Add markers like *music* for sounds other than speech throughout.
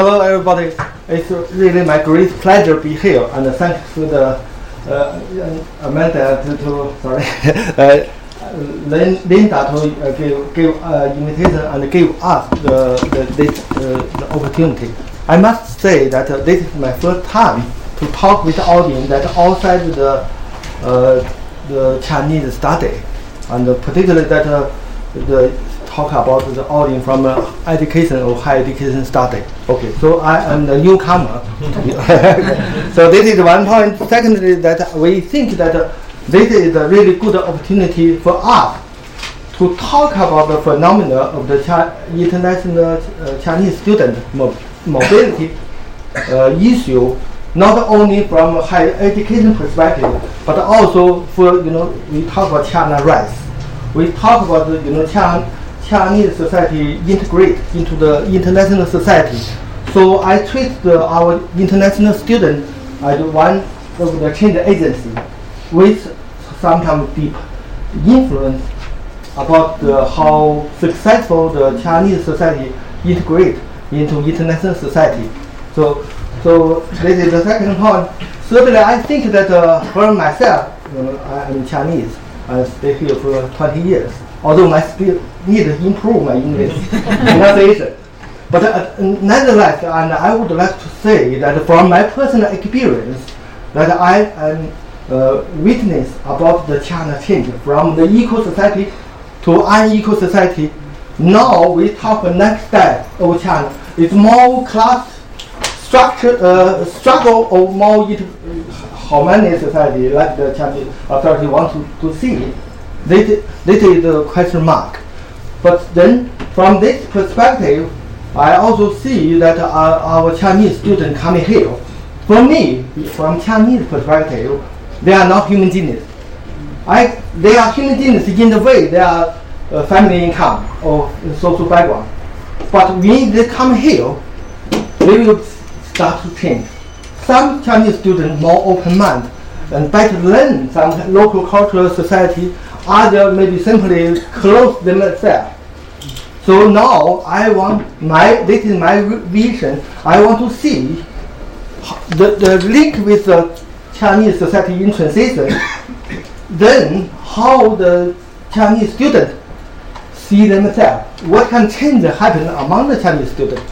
hello everybody. It's really my great pleasure to be here, and thanks to the uh, Amanda to, to sorry, *laughs* uh, Linda to uh, give give uh, invitation and give us the, the this uh, the opportunity. I must say that uh, this is my first time to talk with the audience that outside the uh, the Chinese study, and particularly that uh, the talk about the audience from uh, education or higher education study. Okay, so I am the newcomer. *laughs* so this is one point. Secondly, that we think that uh, this is a really good opportunity for us to talk about the phenomena of the Chi- international uh, Chinese student mo- mobility uh, issue, not only from a higher education perspective, but also for you know we talk about China rights. We talk about you know China, Chinese society integrate into the international society. So I treat the, our international student as one of the change agency with sometimes deep influence about the, how successful the Chinese society integrate into international society. So, so this is the second point. Thirdly, I think that uh, for myself, you know, I am Chinese. I stay here for 20 years. Although I still need to improve my English *laughs* pronunciation. But uh, nonetheless, and I would like to say that from my personal experience, that I am uh, witness about the China change from the equal society to unequal society. Now we talk the next step of China. It's more class structure, uh, struggle or more it, how many society like the Chinese authority want to, to see. This, this is the question mark. But then from this perspective, I also see that our, our Chinese students coming here, for me, from Chinese perspective, they are not human genius. I, they are human genius in the way they are uh, family income or social background. But when they come here, they will start to change. Some Chinese students more open mind and better learn some local cultural society. Others maybe simply close themselves. So now I want my this is my vision. I want to see the, the link with the Chinese society in transition. then how the Chinese student see themselves. What can change happen among the Chinese students,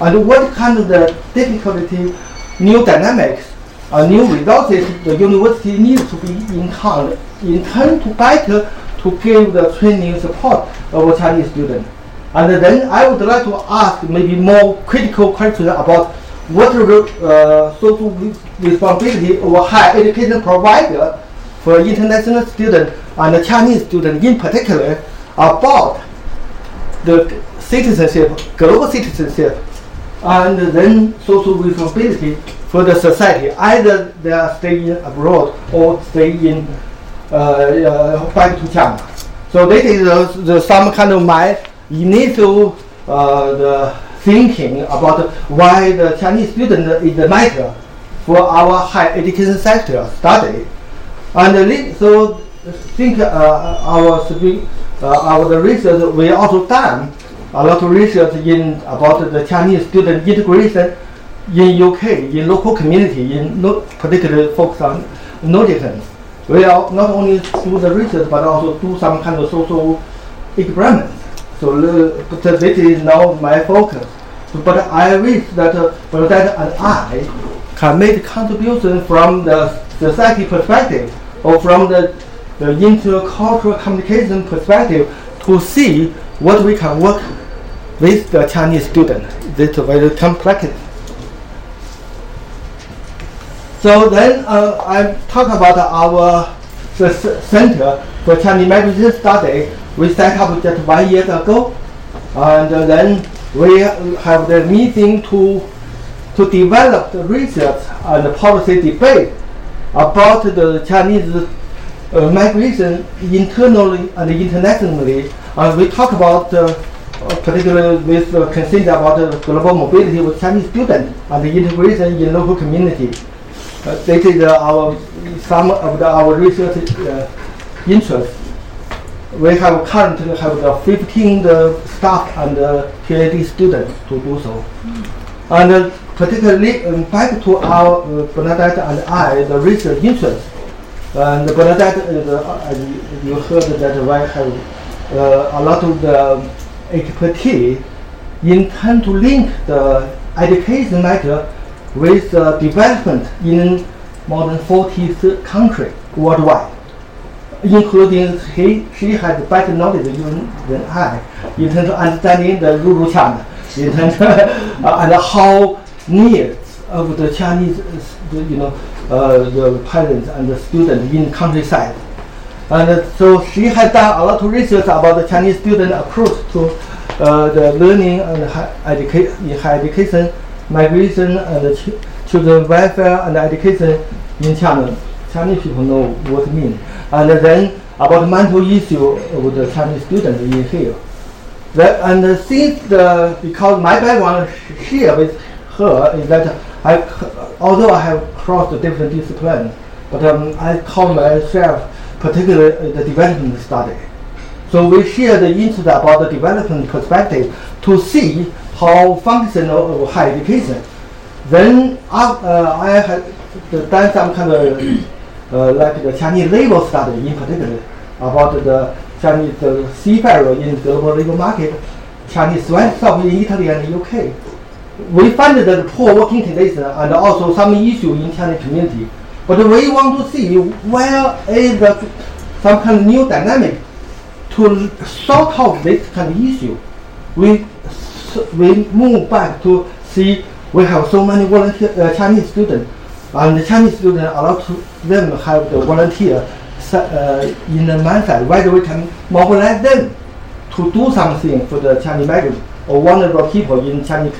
and what kind of the difficulty, new dynamics, uh, new resources the university needs to be in turn, in turn to better to give the training support of Chinese students. And then I would like to ask maybe more critical questions about what uh, social responsibility of higher education provider for international students and Chinese students in particular about the citizenship, global citizenship, and then social responsibility for the society. Either they are staying abroad or stay in uh, to China. So this is the, some kind of my initial uh, the thinking about why the Chinese student is the matter for our higher education sector study. And so think uh, our uh, our research we also done a lot of research in about the Chinese student integration in UK in local community in no, particularly focus on Nottingham. We are not only do the research but also do some kind of social experiments. So uh, this is now my focus. But I wish that uh, Bernadette and I can make contribution from the society perspective or from the, the intercultural communication perspective to see what we can work with the Chinese student. This is very complex. So then uh, I talk about our the Center for Chinese Migration Study. We set up just one year ago, and then we have the meeting to to develop the research and policy debate about the Chinese uh, migration internally and internationally. And we talk about uh, particularly with uh, about the global mobility with Chinese students and the integration in local community. Uh, this is uh, our some of the, our research uh, interests. We have currently have the 15 the staff and uh, PhD students to do so. And uh, particularly um, back to our uh, Bernadette and I, the research interest. And Bernadette, uh, as you heard that we have uh, a lot of the expertise in trying to link the education matter with uh, development in more than 40 countries worldwide, including he, she has better knowledge than, than I in terms of understanding the rural China, in terms of, *laughs* uh, and how needs of the Chinese, uh, you know, uh, the parents and the students in countryside. And so she has done a lot of research about the Chinese student approach to uh, the learning and high education, migration and ch children welfare and education in China. Chinese people know what it means. And then about mental issue of the Chinese students in here. That, and since the, because my background here with her is that I, although I have crossed different disciplines, but um, I call myself particularly the development study. So we share the interest about the development perspective to see how functional of higher education. Then uh, I had done some kind of uh, like the Chinese labor study in particular about the Chinese the seafarer in global labor market, Chinese software in Italy and UK. We find that poor working conditions and also some issue in Chinese community. But we want to see where is the, some kind of new dynamic to sort out this kind of issue. We we move back to see we have so many volunteer uh, Chinese students, and the Chinese students a lot of them have the volunteer uh, in the mindset whether we can mobilize them to do something for the Chinese migrants or vulnerable people in Chinese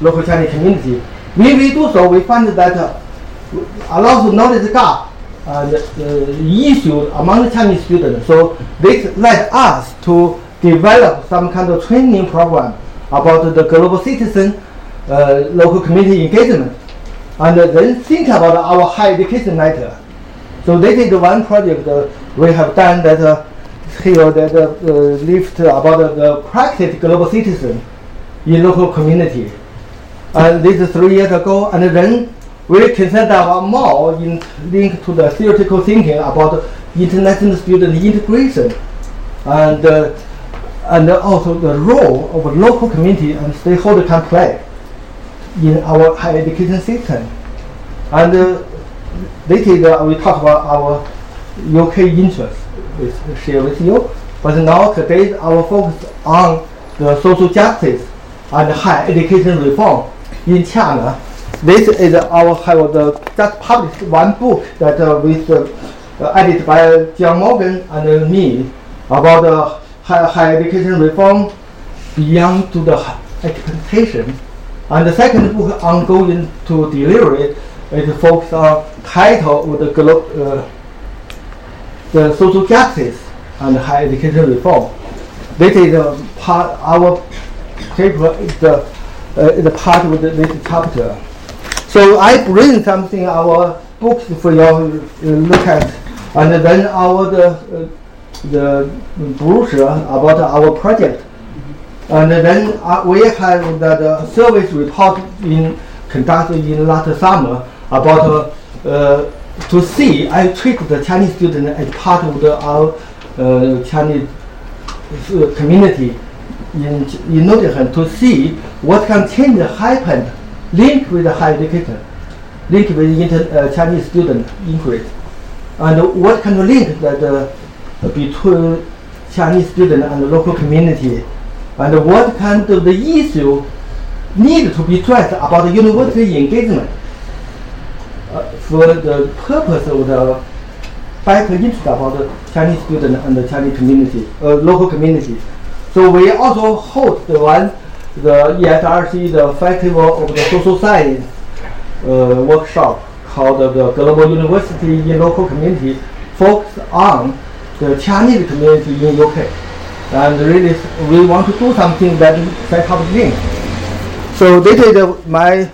local Chinese community. When we do so, we find that uh, a lot of knowledge gap and uh, issue among the Chinese students. So this led us to develop some kind of training program about the global citizen uh, local community engagement and then think about our higher education matter. So this is one project uh, we have done that uh, here that uh, lift about the practice global citizen in local community. And this is three years ago, and then we consider more in link to the theoretical thinking about international student integration and uh, and also the role of local community and stakeholder can play in our higher education system. And uh, later uh, we talk about our UK interest, we share with you. But now today our focus on the social justice and higher education reform in China. This is our have the just published one book that uh, with uh, edited by John Morgan and me about the higher, education reform beyond to the expectation. And the second book ongoing to delivery is focused on title of the glo- uh, the social justice and higher education reform. This is a part our paper is the uh, is part of the, this chapter. So I bring something our books for you uh, look at, and then our the uh, the brochure about our project. And then uh, we have the, the service report in conducted in last summer about uh, uh, to see I treat the Chinese student as part of the, our uh, Chinese uh, community in in Nottingham to see what can change happen linked with the higher education, linked with inter, uh, Chinese student increase, and what of link that uh, between Chinese student and the local community, and what kind of the issue need to be addressed about the university engagement uh, for the purpose of the better interest about the Chinese student and the Chinese community, uh, local community. So we also host the one, the ESRC, the Festival of the Social Science uh, workshop called the Global University in Local Community, focused on the Chinese community in UK. And really, we want to do something that set up link. So this is my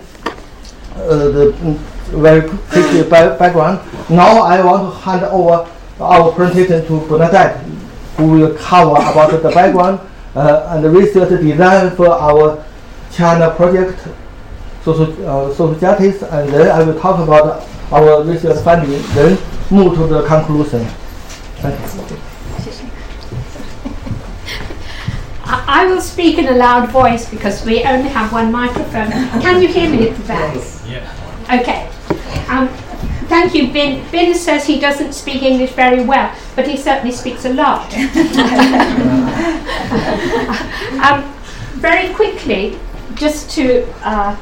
uh, the very quick *gasps* background. Now I want to hand over our presentation to Bernadette, who will cover about the background uh, and the research design for our China project. social uh, social justice, and then I will talk about our research finding, then move to the conclusion. I will speak in a loud voice because we only have one microphone. Can you hear me at the back? Yeah. Okay. Um, thank you, Bin. Bin says he doesn't speak English very well, but he certainly speaks a lot. *laughs* *laughs* um, very quickly, just to uh,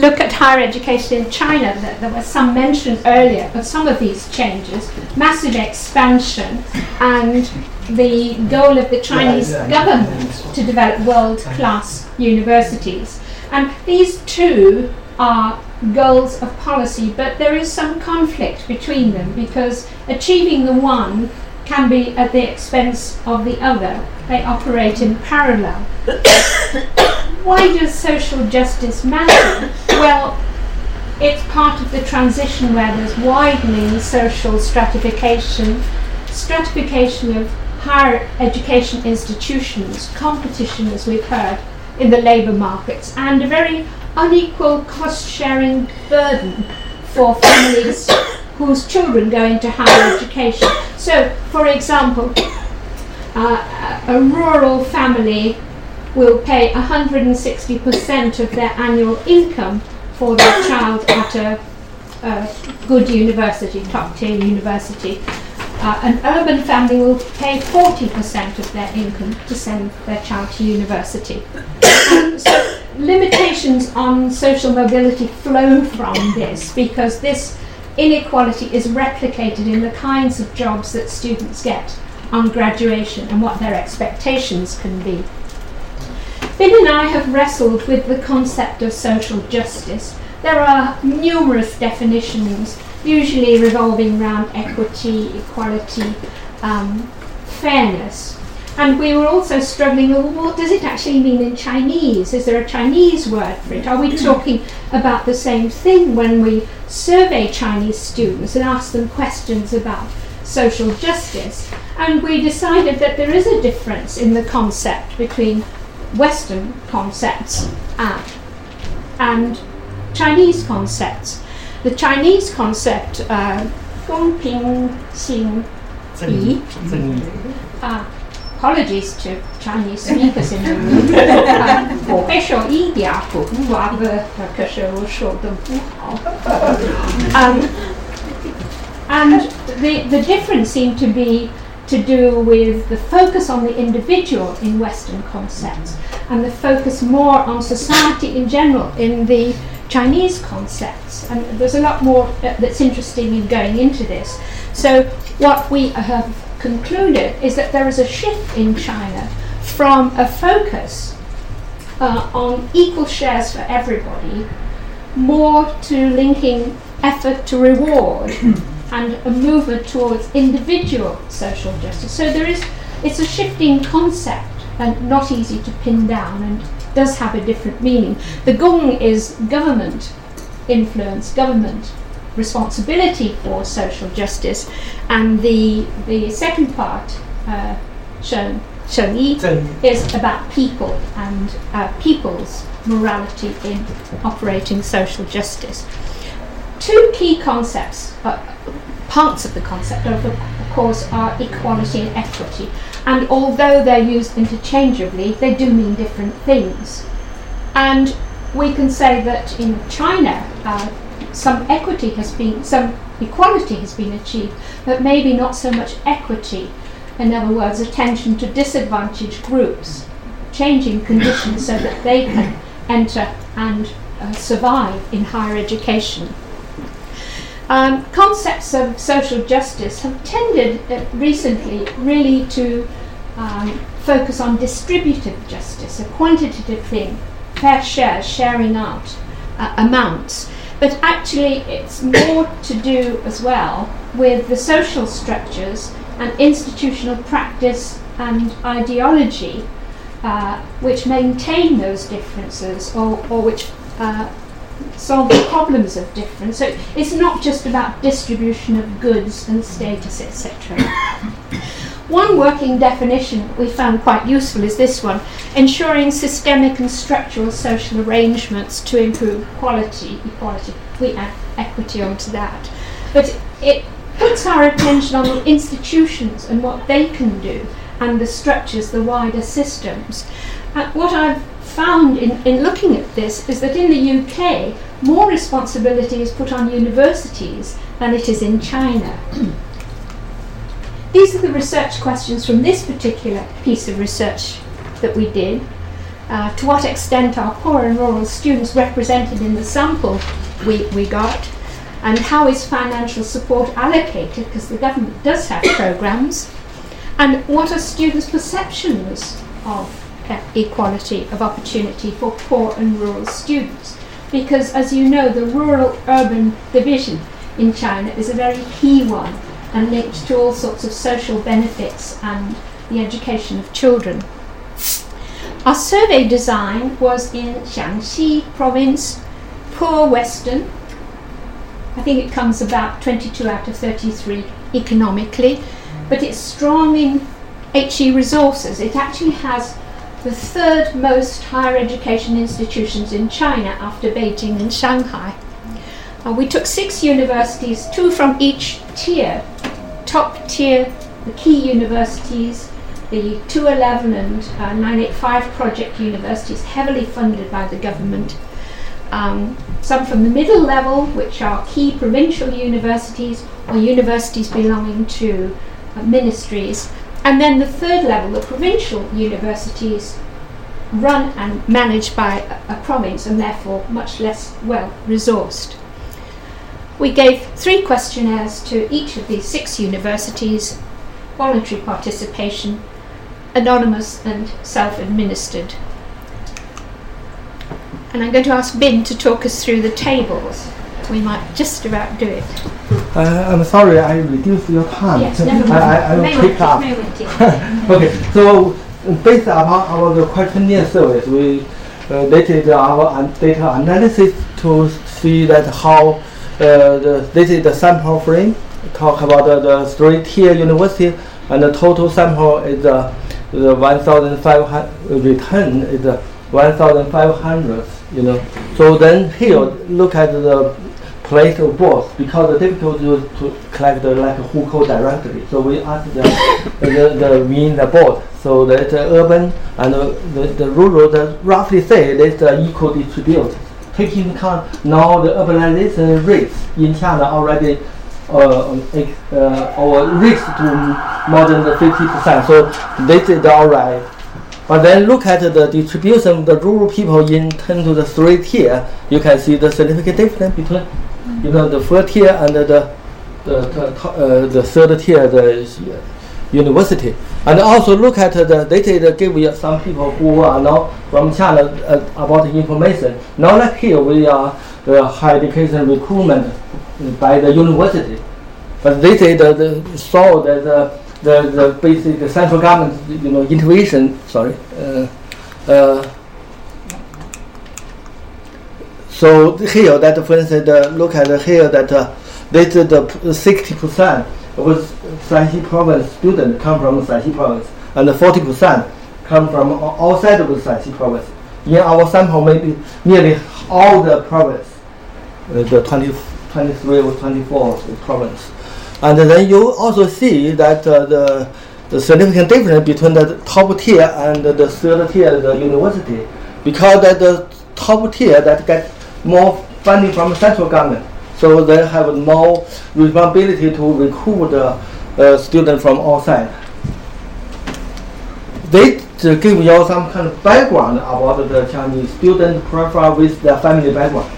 look at higher education in China, there was some mention earlier of some of these changes, massive expansion, and the goal of the Chinese government to develop world class universities. And these two are goals of policy, but there is some conflict between them because achieving the one can be at the expense of the other. They operate in parallel. *coughs* Why does social justice matter? Well, it's part of the transition where there's widening social stratification, stratification of higher education institutions, competition, as we've heard, in the labour markets, and a very unequal cost sharing burden for families whose children go into higher *coughs* education. So, for example, *coughs* uh, a rural family will pay 160% of their annual income for their child *coughs* at a, a good university, top tier university. Uh, an urban family will pay 40% of their income to send their child to university. So limitations on social mobility flow from this because this inequality is replicated in the kinds of jobs that students get on graduation and what their expectations can be. Bin and I have wrestled with the concept of social justice. There are numerous definitions usually revolving around equity, equality, um, fairness. And we were also struggling, well, what does it actually mean in Chinese? Is there a Chinese word for it? Are we talking about the same thing when we survey Chinese students and ask them questions about social justice? And we decided that there is a difference in the concept between Western concepts and, and Chinese concepts the Chinese concept, uh, 公平性比, uh, apologies to Chinese speakers in the room. uh, 我会说一点普通话的，可是我说的不好。Um, *laughs* and the, the difference seemed to be to do with the focus on the individual in Western concepts and the focus more on society in general in the Chinese concepts. And there's a lot more uh, that's interesting in going into this. So, what we have concluded is that there is a shift in China from a focus uh, on equal shares for everybody more to linking effort to reward *coughs* and a movement towards individual social justice. So there is it's a shifting concept and not easy to pin down and does have a different meaning. The gong is government influence, government responsibility for social justice, and the the second part, uh, Shen Yi, is about people and uh, people's morality in operating social justice. Two key concepts, uh, parts of the concept, of, of course, are equality and equity. And although they're used interchangeably, they do mean different things. And we can say that in China, uh, some equity has been, some equality has been achieved, but maybe not so much equity. In other words, attention to disadvantaged groups, changing conditions so that they can enter and uh, survive in higher education. Um, concepts of social justice have tended uh, recently really to um, focus on distributive justice, a quantitative thing, fair share, sharing out uh, amounts. But actually, it's more to do as well with the social structures and institutional practice and ideology uh, which maintain those differences or, or which uh, solve the problems of difference. So it's not just about distribution of goods and status, etc. *coughs* one working definition we found quite useful is this one ensuring systemic and structural social arrangements to improve quality, equality. We add equity onto that. But it puts our attention on the institutions and what they can do and the structures, the wider systems. Uh, what I've found in, in looking at this is that in the UK, more responsibility is put on universities than it is in China. These are the research questions from this particular piece of research that we did. Uh, to what extent are poor and rural students represented in the sample we, we got? And how is financial support allocated? Because the government does have programs. And what are students' perceptions of equality of opportunity for poor and rural students? Because, as you know, the rural urban division in China is a very key one and linked to all sorts of social benefits and the education of children. Our survey design was in Jiangxi province, poor western, I think it comes about 22 out of 33 economically, but it's strong in HE resources. It actually has the third most higher education institutions in China after Beijing and Shanghai. Uh, we took six universities, two from each tier, top tier, the key universities, the 211 and uh, 985 project universities, heavily funded by the government um, some from the middle level, which are key provincial universities or universities belonging to uh, ministries, and then the third level, the provincial universities, run and managed by a, a province and therefore much less well resourced. We gave three questionnaires to each of these six universities voluntary participation, anonymous, and self administered and I'm going to ask Bin to talk us through the tables. We might just about do it. Uh, I'm sorry, I reduced your time. Yes, never mind. I, I, will pick up. *laughs* okay, so based upon our questionnaire service, we uh, did our data analysis to see that how the, this is the sample frame, talk about the, the three-tier university, and the total sample is uh, the 1,500 return is uh, 1,500 you know. So then here, look at the place of both because the difficulty was to collect the like hukou directly. So we ask the the, the mean the both. So that the urban and the, the, the rural that roughly say it's uh, equal distributed. Taking account now the urbanization rates in China already uh, uh, or reached to more than 50%. So this is all right. But then look at the distribution of the rural people in terms of the three tier. You can see the significant difference between, you know, the first tier and the the, the, uh, the third tier, the university. And also look at the data give you some people who are now from China uh, about the information. Now like here we are the higher education recruitment by the university. But they say that the saw that the the, the basic the central government you know intervention sorry uh, uh, so here that for instance uh, look at here that uh, this is the 60 percent was Shanxi province students come from Shanxi province and 40 percent come from outside of the Shanxi province in our sample maybe nearly all the province uh, the 20, 23 or 24 province. And then you also see that uh, the, the significant difference between the top tier and the third tier, the university, because that the top tier that get more funding from central government, so they have more responsibility to recruit the uh, students from outside. They give you some kind of background about the Chinese student profile with their family background.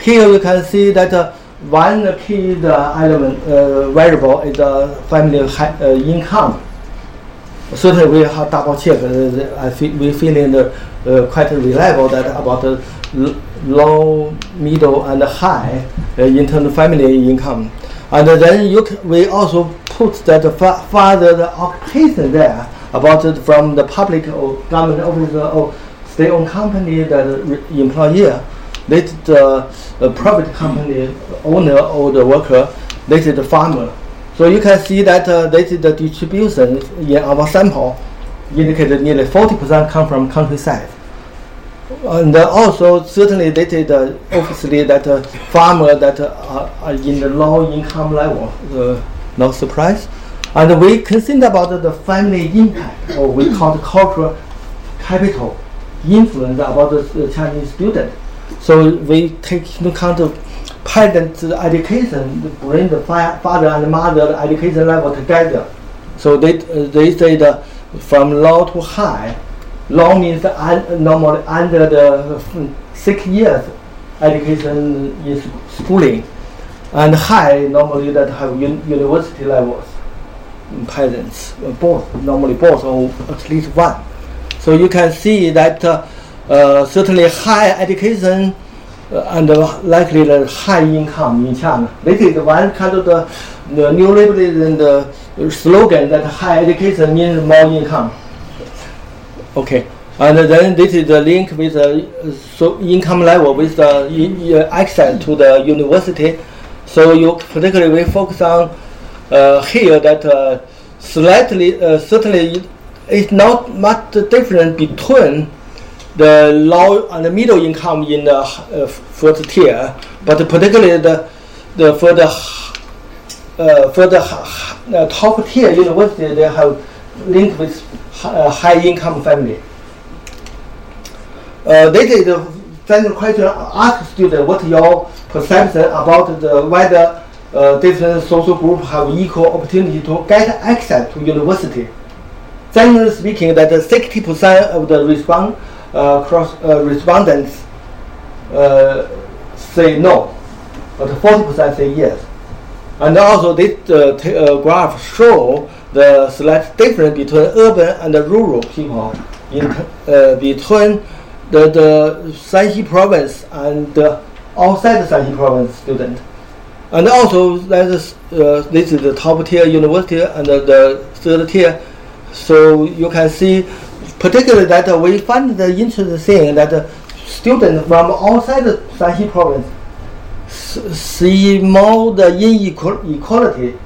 Here you can see that uh, one key element uh, variable is the family uh, income. Certainly, we have double check. Uh, I feel we feeling uh, quite reliable that about the low, middle, and high uh, in terms of family income. And then you we also put that fa father the occupation there about it from the public or government officer or state-owned company that employer this is the private company owner or the worker. Is the farmer. So you can see that uh, this is the distribution in our sample indicated nearly 40% come from countryside. And uh, also certainly this is uh, obviously that uh, farmer that uh, are, in the low income level, uh, no surprise. And we can think about the family impact, or we call the cultural capital influence about the, Chinese student. So we take into account the parents' education, bring the fa- father and mother education level together. So they, uh, they say that from low to high, low means un- normally under the six years education is schooling, and high normally that have un- university levels. mm, Parents, uh, both normally both or at least one. So you can see that uh, uh, certainly high education uh, and likely the high income in China. This is one kind of the, the neoliberalism the slogan that high education means more income. Okay. And then this is the link with the uh, so income level with the i- access to the university. So you particularly we focus on uh, here that uh, slightly uh, certainly it's not much different between the low and the middle income in the uh, first tier, but particularly the the for the uh, for the uh, top tier university they have linked with uh, high income family. Uh, is the final question. Ask student what your perception about the whether uh, different social groups have equal opportunity to get access to university. Generally speaking, that 60% of the respond, uh, cross, uh, respondents uh, say no, but 40% say yes. And also this uh, graph show the slight difference between urban and rural people in uh, between the, the Shanxi province and the outside Shanxi province student. And also that is, uh, this is the top tier university and the, the third tier. So you can see particularly that we find the interesting thing that uh, students from outside the Shanxi province see more the inequality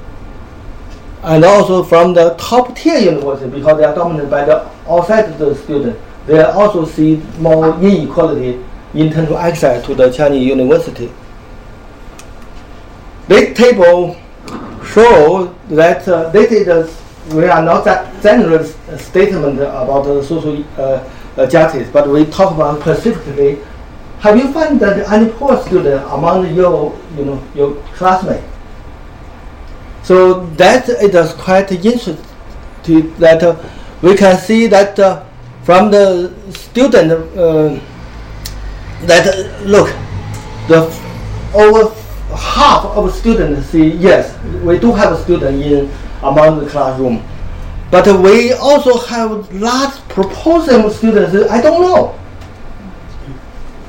and also from the top tier university because they are dominated by the outside the student they also see more inequality in terms of access to the Chinese university. This table show that uh, this is we are not that general statement about social uh, uh, justice, but we talk about specifically. Have you found that any poor student among your you know your classmates? So that is quite interesting that uh, we can see that uh, from the student uh, that uh, look the over half of students say yes we do have a student in among the classroom. But we also have proportion of students I don't know.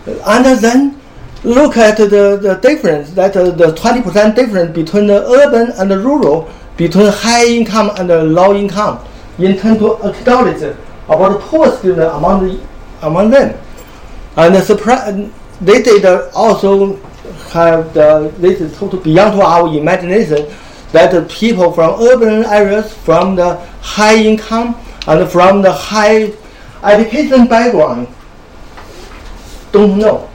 And then look at the, the difference that uh, the 20% difference between the urban and the rural between high income and the low income. In terms of acknowledge about the poor student among the, among them. And the surprise they did also have the this is beyond to our imagination that the people from urban areas from the high income and from the high education background don't know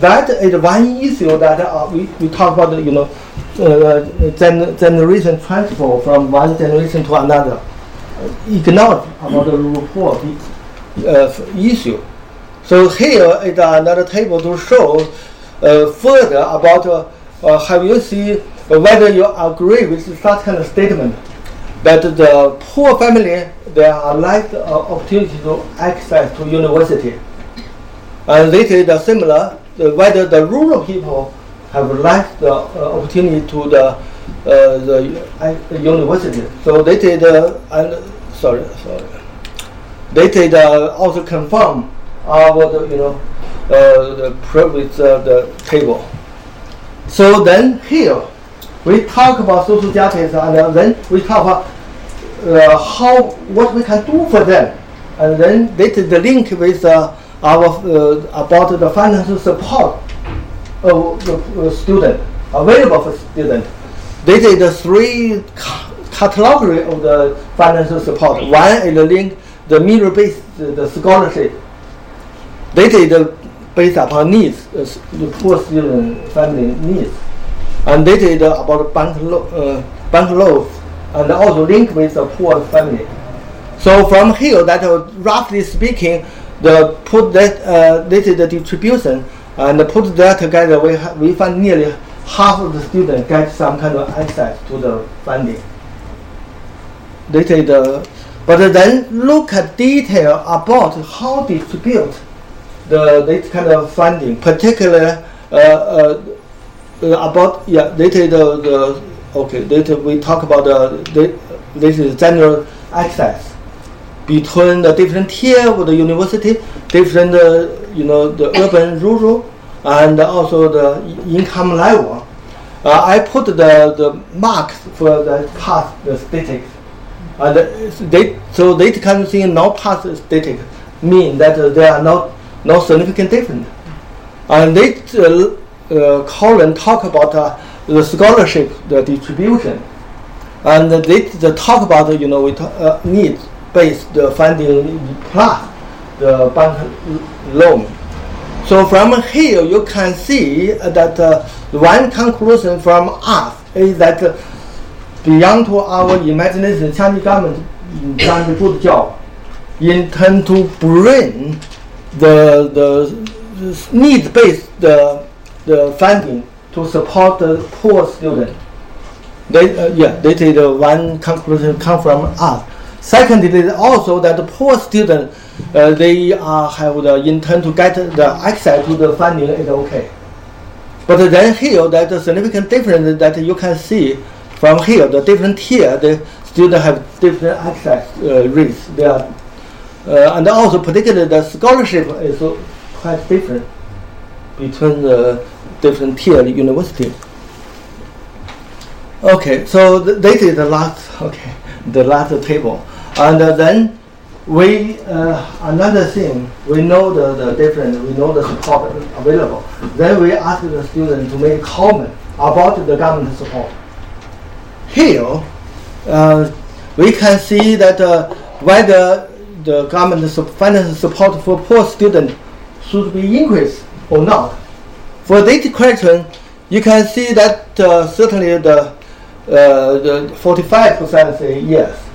that is one issue that uh, we, we talk about, you know, uh, gen- generation transfer from one generation to another. Uh, Ignore about the poor uh, issue. So here is another table to show uh, further about uh, uh, have you see whether you agree with such kind of statement that the poor family they are less uh, opportunity to access to university. And this is similar, the, whether the rural people have lacked the uh, opportunity to the, uh, the university. So they did, uh, and, sorry, sorry. They did also confirm our, the, you know, uh, the previous uh, the table. So then here, we talk about social justice and then we talk about uh, how, what we can do for them. And then this is the link with our uh, about the financial support of the uh, student available for student. They did three category of the financial support. One is the link the merit-based the scholarship. They did based upon needs, uh, the poor student family needs, and they did about bank lo- uh, bank loans, and also link with the poor family. So from here, that uh, roughly speaking, the put that uh, this is the distribution, and put that together, we ha- we find nearly half of the students get some kind of access to the funding. This is the, but then look at detail about how distribute the this kind of funding, particularly uh, uh, about yeah, this is the, the okay. This we talk about the this is general access between the different tier of the university, different uh, you know the urban, rural, and also the income level. Uh, I put the, the marks for the past the statistics. And they, so they of thing no pass statistics mean that uh, there are no, no significant difference. And they uh, uh, call and talk about uh, the scholarship, the distribution. And they, they talk about, you know, we talk, uh, based funding plus the bank loan. So from here you can see that uh, one conclusion from us is that uh, beyond to our imagination, Chinese government done a good job intend to bring the the need based the the funding to support the poor student. They, uh, yeah, this is the one conclusion come from us. Secondly, also that the poor student uh, they uh, have the intent to get the access to the funding is okay. But then here, that the significant difference that you can see from here, the different tier, the students have different access uh, rates. They are, uh, and also particularly the scholarship is quite different between the different tier university. Okay, so th- this is the last, *laughs* okay, the last table. And uh, then we uh, another thing we know the, the different we know the support available. Then we ask the student to make comment about the government support. Here, uh, we can see that whether the government financial support for poor students should be increased or not. For this question, you can see that uh, certainly the uh, the 45% say yes.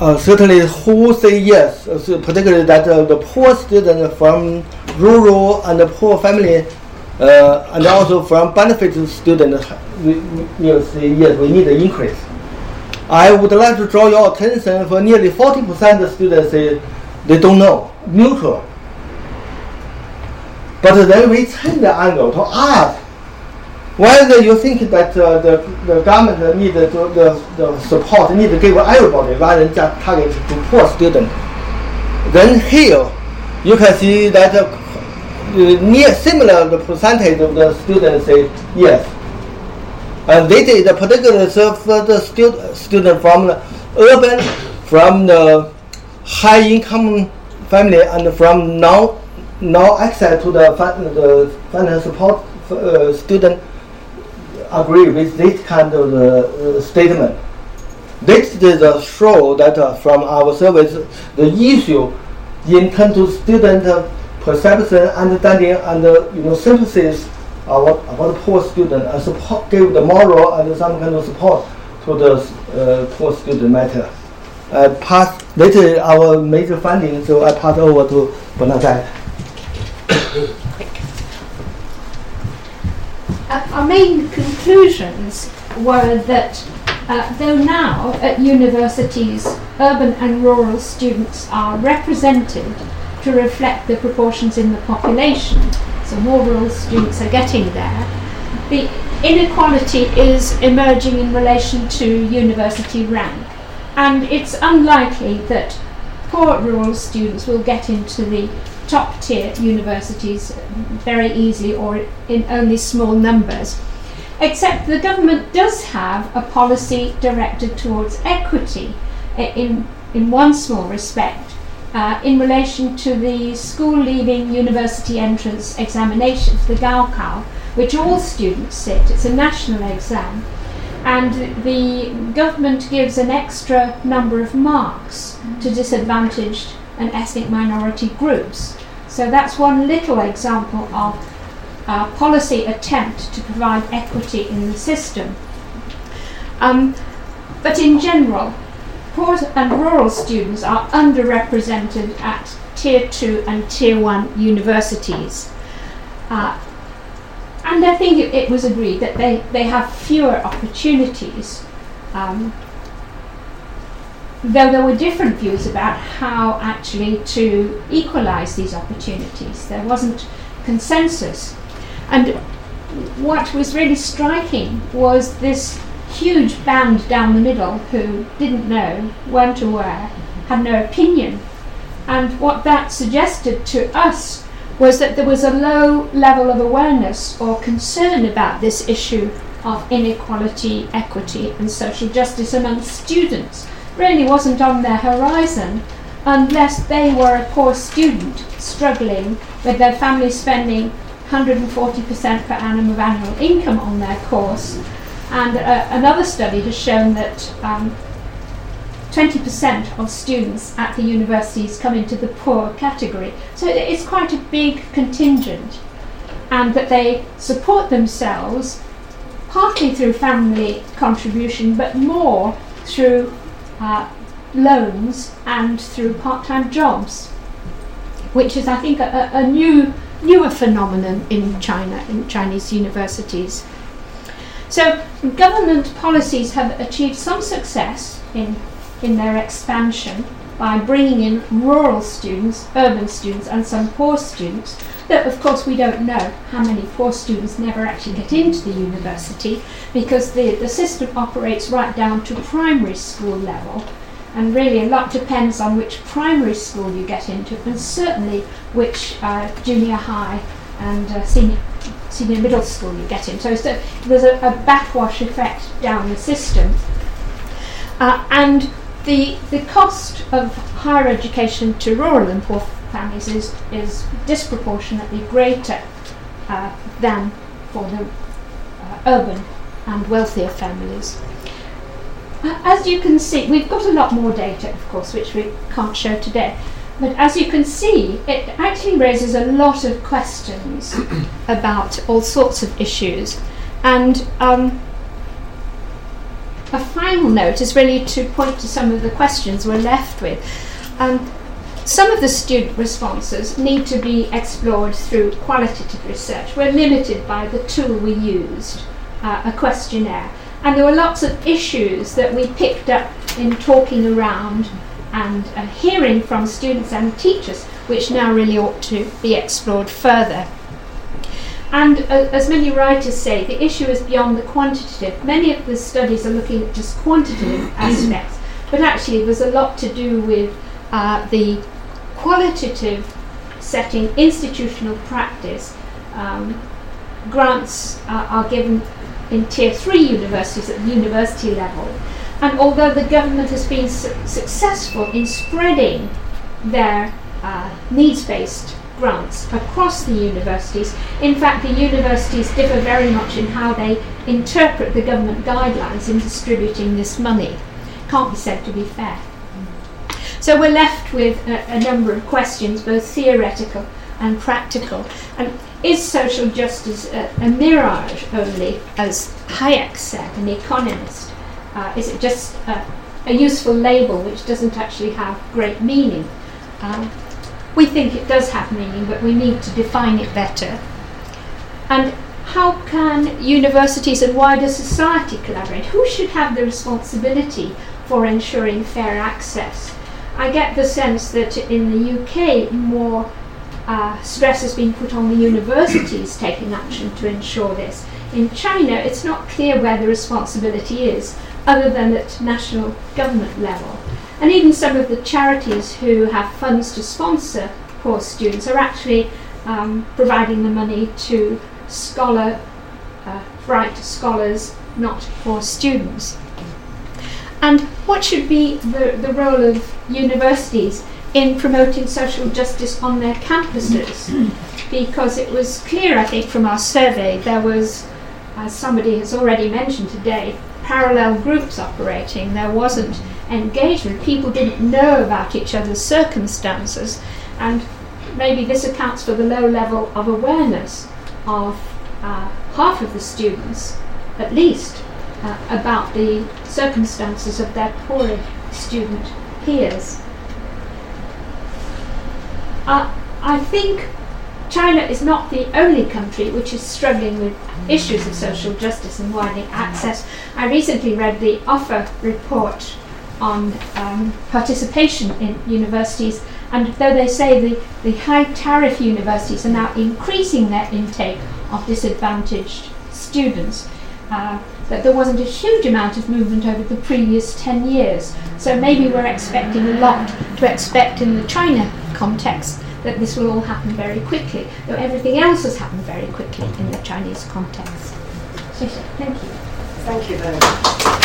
Uh, certainly, who say yes, uh, so particularly that uh, the poor student from rural and poor family, uh, and also from benefit student, we, we will say yes, we need an increase. I would like to draw your attention for nearly 40% of students say they don't know, neutral. But then we change the angle to ask whether you think that uh, the, the government need to, the, the support need to give everybody rather than just target to poor students. Then here you can see that uh, near similar the percentage of the students say yes. And this is particularly serve for the stu- student from the urban, from the high income family, and from no no access to the, fin- the financial support uh, student agree with this kind of uh, statement. This is a show that uh, from our service, the issue in terms of student uh, perception, understanding, and uh, you know synthesis about, about poor student, and support, give the moral and some kind of support to the uh, poor student matter. I pass, this is our major finding, so I pass over to Bernadette. Uh, our main conclusions were that uh, though now at universities urban and rural students are represented to reflect the proportions in the population, so more rural students are getting there, the inequality is emerging in relation to university rank. And it's unlikely that poor rural students will get into the top tier universities very easily or in only small numbers. Except the government does have a policy directed towards equity in, in one small respect uh, in relation to the school leaving university entrance examinations, the Gaokao, which all students sit. It's a national exam. And the government gives an extra number of marks to disadvantaged and ethnic minority groups. So that's one little example of a policy attempt to provide equity in the system. Um, but in general, poor and rural students are underrepresented at tier 2 and tier 1 universities. Uh, and I think it, was agreed that they, they have fewer opportunities. Um, though there were different views about how actually to equalize these opportunities. There wasn't consensus. And what was really striking was this huge band down the middle who didn't know, weren't aware, had no opinion. And what that suggested to us was that there was a low level of awareness or concern about this issue of inequality, equity, and social justice among students really wasn't on their horizon unless they were a poor student struggling with their family spending 140% per annum of annual income on their course. And uh, another study has shown that um, 20% of students at the universities come into the poor category. So it's quite a big contingent. And that they support themselves partly through family contribution, but more through uh, loans and through part-time jobs, which is, I think, a, a new newer phenomenon in China, in Chinese universities. So government policies have achieved some success in, in their expansion by bringing in rural students, urban students, and some poor students. Though, of course, we don't know how many poor students never actually get into the university because the, the system operates right down to primary school level. And really, a lot depends on which primary school you get into, and certainly which uh, junior high and uh, senior, senior middle school you get in. So, so there's a, a, backwash effect down the system. Uh, and the, the cost of higher education to rural and poor families is, is disproportionately greater uh, than for the uh, urban and wealthier families. Uh, as you can see, we've got a lot more data, of course, which we can't show today. But as you can see, it actually raises a lot of questions *coughs* about all sorts of issues. And um, a final note is really to point to some of the questions we're left with. Um, some of the student responses need to be explored through qualitative research. We're limited by the tool we used, uh, a questionnaire. And there were lots of issues that we picked up in talking around and uh, hearing from students and teachers, which now really ought to be explored further. And uh, as many writers say, the issue is beyond the quantitative. Many of the studies are looking at just quantitative *clears throat* aspects, but actually there's a lot to do with uh, the qualitative setting, institutional practice. Um, grants uh, are given in tier three universities at the university level. And although the government has been su- successful in spreading their uh, needs based grants across the universities, in fact, the universities differ very much in how they interpret the government guidelines in distributing this money. Can't be said to be fair. So we're left with a, a number of questions, both theoretical and practical. And is social justice a, a mirage only, as Hayek said, an economist? Uh, is it just a, useful label which doesn't actually have great meaning? Um, we think it does have meaning, but we need to define it better. And how can universities and wider society collaborate? Who should have the responsibility for ensuring fair access? I get the sense that in the UK, more uh, stress has been put on the universities taking action to ensure this. In China, it's not clear where the responsibility is, other than at national government level. And even some of the charities who have funds to sponsor poor students are actually um, providing the money to scholar, uh, bright scholars, not poor students. And what should be the, the role of universities in promoting social justice on their campuses. *clears throat* because it was clear, I think, from our survey, there was, as somebody has already mentioned today, parallel groups operating. There wasn't engagement. People didn't know about each other's circumstances, and maybe this accounts for the low level of awareness of uh, half of the students, at least, uh, about the circumstances of their poorer student peers. Uh, I think China is not the only country which is struggling with issues of social justice and widening access. I recently read the OFFA report on um, participation in universities, and though they say the, the high tariff universities are now increasing their intake of disadvantaged students, uh, that there wasn't a huge amount of movement over the previous 10 years. So maybe we're expecting a lot to expect in the China context that this will all happen very quickly, though everything else has happened very quickly in the Chinese context. So, thank you. Thank you very much.